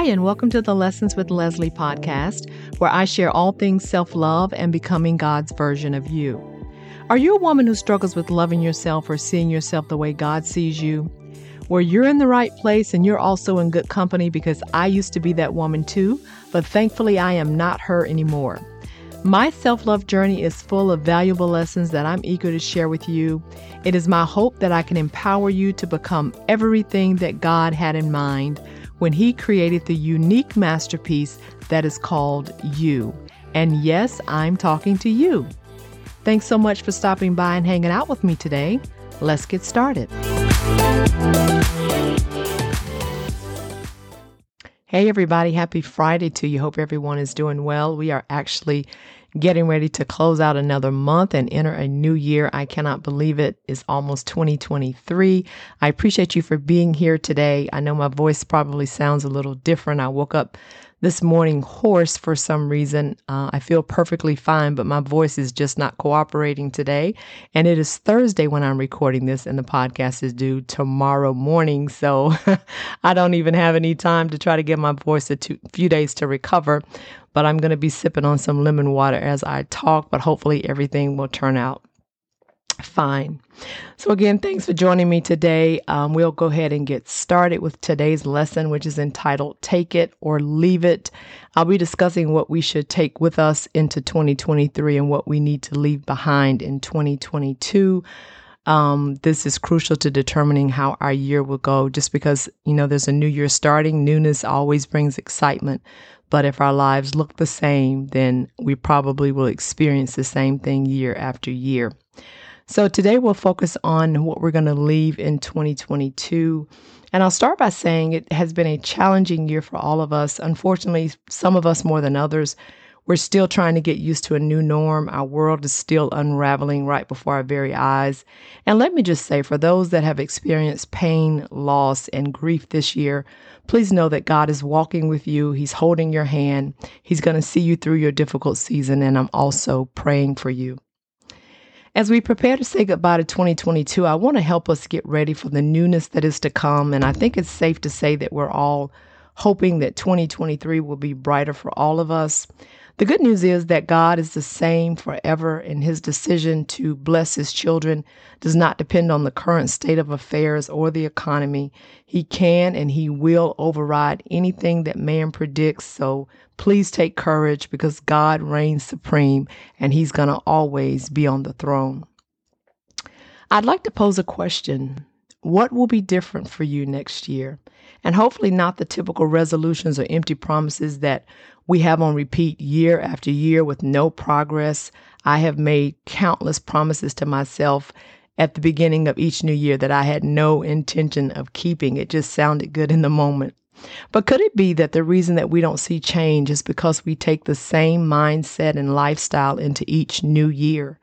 Hi, and welcome to the Lessons with Leslie podcast, where I share all things self love and becoming God's version of you. Are you a woman who struggles with loving yourself or seeing yourself the way God sees you? Where you're in the right place and you're also in good company because I used to be that woman too, but thankfully I am not her anymore. My self love journey is full of valuable lessons that I'm eager to share with you. It is my hope that I can empower you to become everything that God had in mind when He created the unique masterpiece that is called you. And yes, I'm talking to you. Thanks so much for stopping by and hanging out with me today. Let's get started. Hey, everybody. Happy Friday to you. Hope everyone is doing well. We are actually getting ready to close out another month and enter a new year. I cannot believe it is almost 2023. I appreciate you for being here today. I know my voice probably sounds a little different. I woke up this morning hoarse for some reason. Uh, I feel perfectly fine, but my voice is just not cooperating today. And it is Thursday when I'm recording this, and the podcast is due tomorrow morning. So I don't even have any time to try to give my voice a two, few days to recover. But I'm going to be sipping on some lemon water as I talk, but hopefully everything will turn out fine. So, again, thanks for joining me today. Um, we'll go ahead and get started with today's lesson, which is entitled Take It or Leave It. I'll be discussing what we should take with us into 2023 and what we need to leave behind in 2022. Um, this is crucial to determining how our year will go just because, you know, there's a new year starting. Newness always brings excitement. But if our lives look the same, then we probably will experience the same thing year after year. So today we'll focus on what we're going to leave in 2022. And I'll start by saying it has been a challenging year for all of us. Unfortunately, some of us more than others. We're still trying to get used to a new norm. Our world is still unraveling right before our very eyes. And let me just say, for those that have experienced pain, loss, and grief this year, please know that God is walking with you. He's holding your hand. He's going to see you through your difficult season. And I'm also praying for you. As we prepare to say goodbye to 2022, I want to help us get ready for the newness that is to come. And I think it's safe to say that we're all hoping that 2023 will be brighter for all of us. The good news is that God is the same forever, and his decision to bless his children does not depend on the current state of affairs or the economy. He can and he will override anything that man predicts. So please take courage because God reigns supreme and he's going to always be on the throne. I'd like to pose a question. What will be different for you next year? And hopefully, not the typical resolutions or empty promises that we have on repeat year after year with no progress. I have made countless promises to myself at the beginning of each new year that I had no intention of keeping. It just sounded good in the moment. But could it be that the reason that we don't see change is because we take the same mindset and lifestyle into each new year?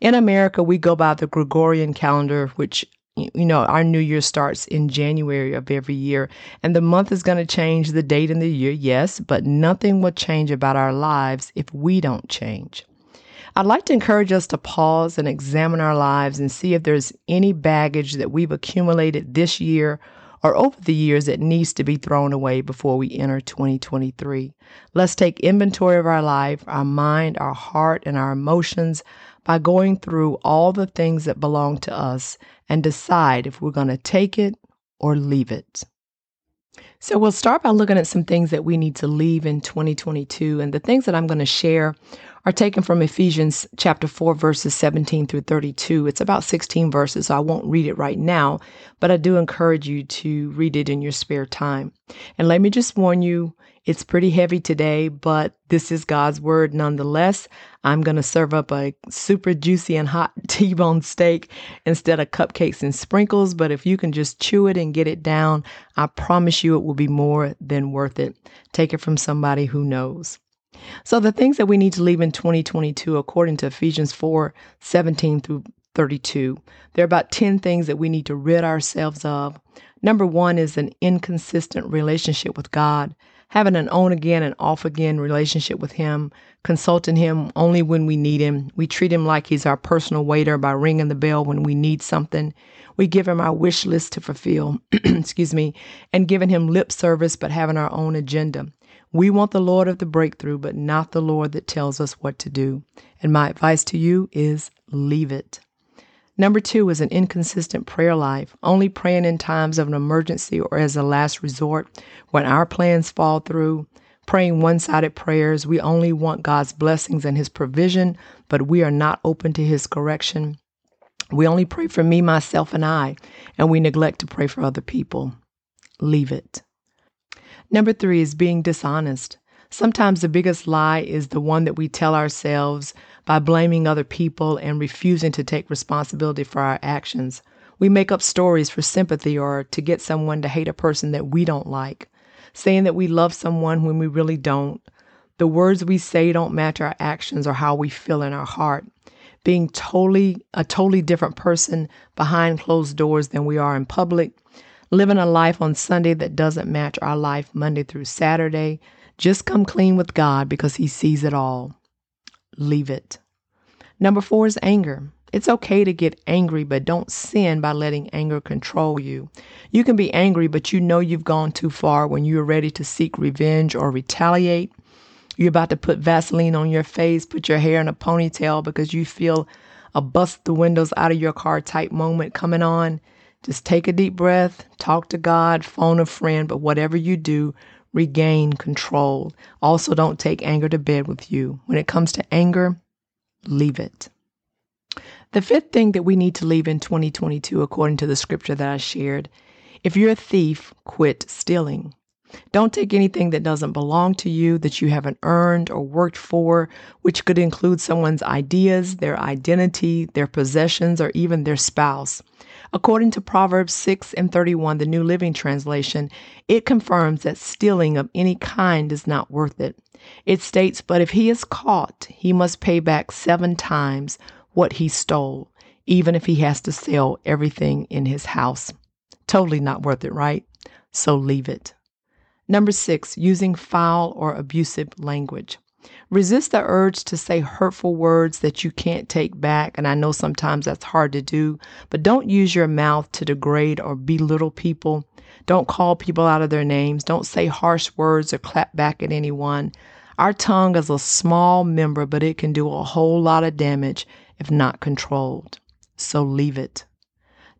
In America, we go by the Gregorian calendar, which you know, our new year starts in January of every year, and the month is going to change the date in the year, yes, but nothing will change about our lives if we don't change. I'd like to encourage us to pause and examine our lives and see if there's any baggage that we've accumulated this year or over the years that needs to be thrown away before we enter 2023. Let's take inventory of our life, our mind, our heart, and our emotions by going through all the things that belong to us and decide if we're going to take it or leave it. So, we'll start by looking at some things that we need to leave in 2022. And the things that I'm going to share are taken from Ephesians chapter 4, verses 17 through 32. It's about 16 verses, so I won't read it right now, but I do encourage you to read it in your spare time. And let me just warn you, it's pretty heavy today, but this is God's word nonetheless. I'm going to serve up a super juicy and hot T bone steak instead of cupcakes and sprinkles. But if you can just chew it and get it down, I promise you it will be more than worth it. Take it from somebody who knows. So, the things that we need to leave in 2022, according to Ephesians 4 17 through 32, there are about 10 things that we need to rid ourselves of. Number one is an inconsistent relationship with God having an on again and off again relationship with Him, consulting Him only when we need Him. We treat Him like He's our personal waiter by ringing the bell when we need something. We give him our wish list to fulfill, excuse me, and giving him lip service but having our own agenda. We want the Lord of the breakthrough, but not the Lord that tells us what to do. And my advice to you is leave it. Number two is an inconsistent prayer life, only praying in times of an emergency or as a last resort when our plans fall through. Praying one sided prayers, we only want God's blessings and His provision, but we are not open to His correction. We only pray for me, myself, and I, and we neglect to pray for other people. Leave it. Number three is being dishonest. Sometimes the biggest lie is the one that we tell ourselves by blaming other people and refusing to take responsibility for our actions. We make up stories for sympathy or to get someone to hate a person that we don't like, saying that we love someone when we really don't. The words we say don't match our actions or how we feel in our heart. Being totally a totally different person behind closed doors than we are in public. Living a life on Sunday that doesn't match our life Monday through Saturday just come clean with God because He sees it all. Leave it. Number four is anger. It's okay to get angry, but don't sin by letting anger control you. You can be angry, but you know you've gone too far when you're ready to seek revenge or retaliate. You're about to put Vaseline on your face, put your hair in a ponytail because you feel a bust the windows out of your car type moment coming on. Just take a deep breath, talk to God, phone a friend, but whatever you do, regain control. Also, don't take anger to bed with you. When it comes to anger, leave it. The fifth thing that we need to leave in 2022, according to the scripture that I shared, if you're a thief, quit stealing. Don't take anything that doesn't belong to you, that you haven't earned or worked for, which could include someone's ideas, their identity, their possessions, or even their spouse. According to Proverbs 6 and 31, the New Living Translation, it confirms that stealing of any kind is not worth it. It states, But if he is caught, he must pay back seven times what he stole, even if he has to sell everything in his house. Totally not worth it, right? So leave it. Number six, using foul or abusive language. Resist the urge to say hurtful words that you can't take back. And I know sometimes that's hard to do, but don't use your mouth to degrade or belittle people. Don't call people out of their names. Don't say harsh words or clap back at anyone. Our tongue is a small member, but it can do a whole lot of damage if not controlled. So leave it.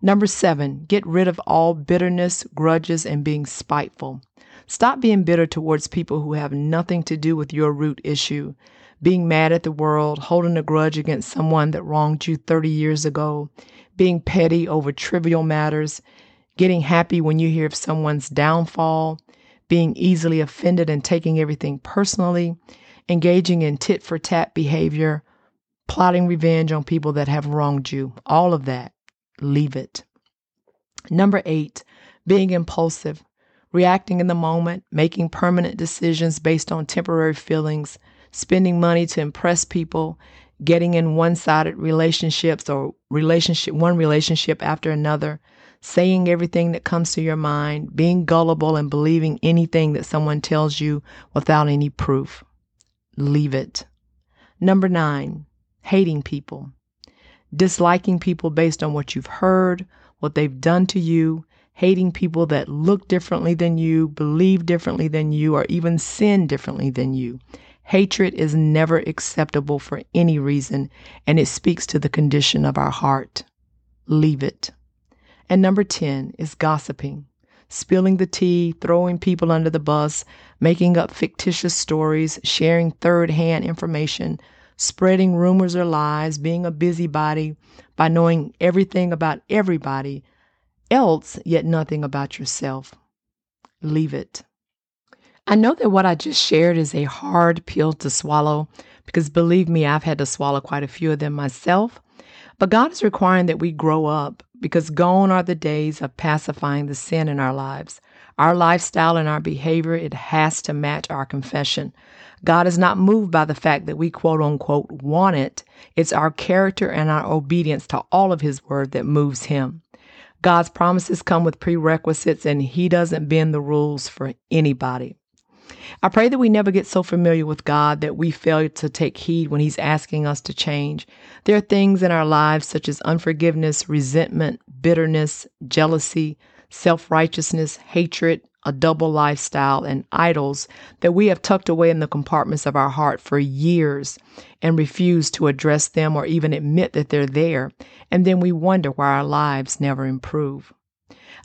Number seven, get rid of all bitterness, grudges, and being spiteful. Stop being bitter towards people who have nothing to do with your root issue. Being mad at the world, holding a grudge against someone that wronged you 30 years ago, being petty over trivial matters, getting happy when you hear of someone's downfall, being easily offended and taking everything personally, engaging in tit for tat behavior, plotting revenge on people that have wronged you. All of that, leave it. Number eight, being impulsive reacting in the moment, making permanent decisions based on temporary feelings, spending money to impress people, getting in one-sided relationships or relationship one relationship after another, saying everything that comes to your mind, being gullible and believing anything that someone tells you without any proof. Leave it. Number 9, hating people. Disliking people based on what you've heard, what they've done to you, hating people that look differently than you, believe differently than you, or even sin differently than you. Hatred is never acceptable for any reason, and it speaks to the condition of our heart. Leave it. And number 10 is gossiping, spilling the tea, throwing people under the bus, making up fictitious stories, sharing third hand information, spreading rumors or lies, being a busybody by knowing everything about everybody else, yet nothing about yourself. Leave it. I know that what I just shared is a hard pill to swallow because believe me, I've had to swallow quite a few of them myself. But God is requiring that we grow up because gone are the days of pacifying the sin in our lives. Our lifestyle and our behavior, it has to match our confession. God is not moved by the fact that we quote unquote want it. It's our character and our obedience to all of His word that moves Him. God's promises come with prerequisites, and He doesn't bend the rules for anybody. I pray that we never get so familiar with God that we fail to take heed when He's asking us to change. There are things in our lives such as unforgiveness, resentment, bitterness, jealousy, self righteousness, hatred, a double lifestyle, and idols that we have tucked away in the compartments of our heart for years and refuse to address them or even admit that they're there. And then we wonder why our lives never improve.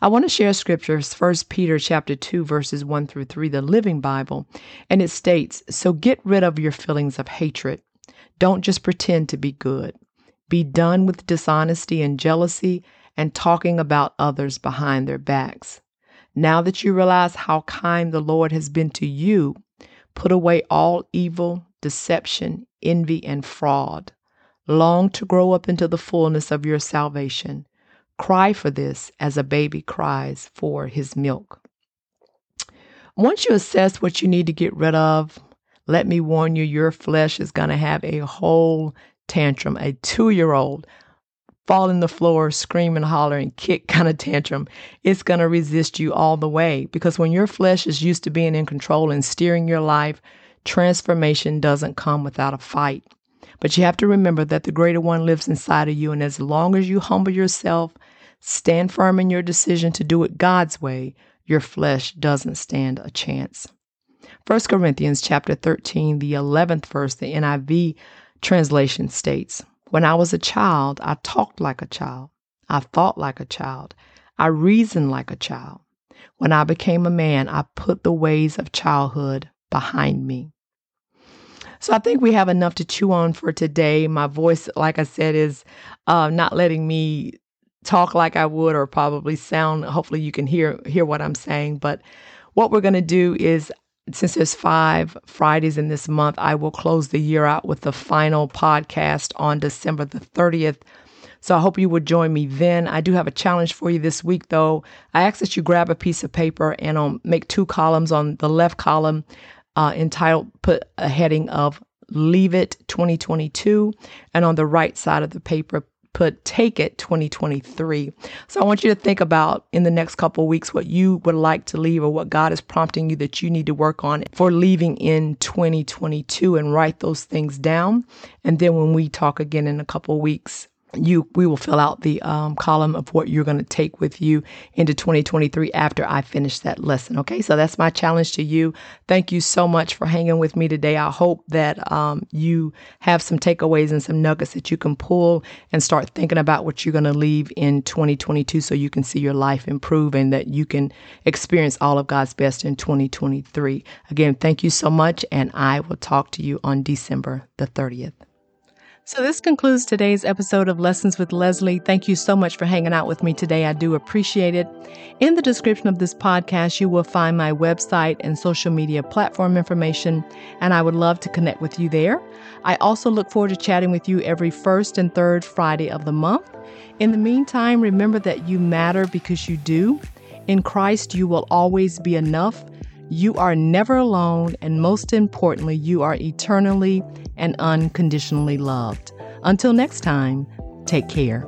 I want to share scriptures, 1 Peter chapter 2 verses 1 through 3, the Living Bible, and it states, "So get rid of your feelings of hatred. Don't just pretend to be good. Be done with dishonesty and jealousy and talking about others behind their backs. Now that you realize how kind the Lord has been to you, put away all evil, deception, envy, and fraud. Long to grow up into the fullness of your salvation. Cry for this as a baby cries for his milk. Once you assess what you need to get rid of, let me warn you, your flesh is going to have a whole tantrum. A two year old fall in the floor, scream and holler and kick kind of tantrum, it's going to resist you all the way. Because when your flesh is used to being in control and steering your life, transformation doesn't come without a fight. But you have to remember that the greater one lives inside of you. And as long as you humble yourself, stand firm in your decision to do it God's way, your flesh doesn't stand a chance. 1 Corinthians chapter 13, the 11th verse, the NIV translation states, when I was a child, I talked like a child. I thought like a child. I reasoned like a child. When I became a man, I put the ways of childhood behind me. So I think we have enough to chew on for today. My voice, like I said, is uh, not letting me talk like I would or probably sound. Hopefully, you can hear hear what I'm saying. But what we're going to do is since there's five Fridays in this month, I will close the year out with the final podcast on December the 30th. So I hope you would join me then. I do have a challenge for you this week, though. I ask that you grab a piece of paper and um, make two columns. On the left column, uh, entitled, put a heading of Leave It 2022. And on the right side of the paper, put Take It 2023. So I want you to think about in the next couple weeks what you would like to leave or what God is prompting you that you need to work on for leaving in 2022 and write those things down. And then when we talk again in a couple weeks, you we will fill out the um, column of what you're going to take with you into 2023 after I finish that lesson. Okay, so that's my challenge to you. Thank you so much for hanging with me today. I hope that um, you have some takeaways and some nuggets that you can pull and start thinking about what you're going to leave in 2022 so you can see your life improve and that you can experience all of God's best in 2023. Again, thank you so much, and I will talk to you on December the 30th. So, this concludes today's episode of Lessons with Leslie. Thank you so much for hanging out with me today. I do appreciate it. In the description of this podcast, you will find my website and social media platform information, and I would love to connect with you there. I also look forward to chatting with you every first and third Friday of the month. In the meantime, remember that you matter because you do. In Christ, you will always be enough. You are never alone, and most importantly, you are eternally and unconditionally loved. Until next time, take care.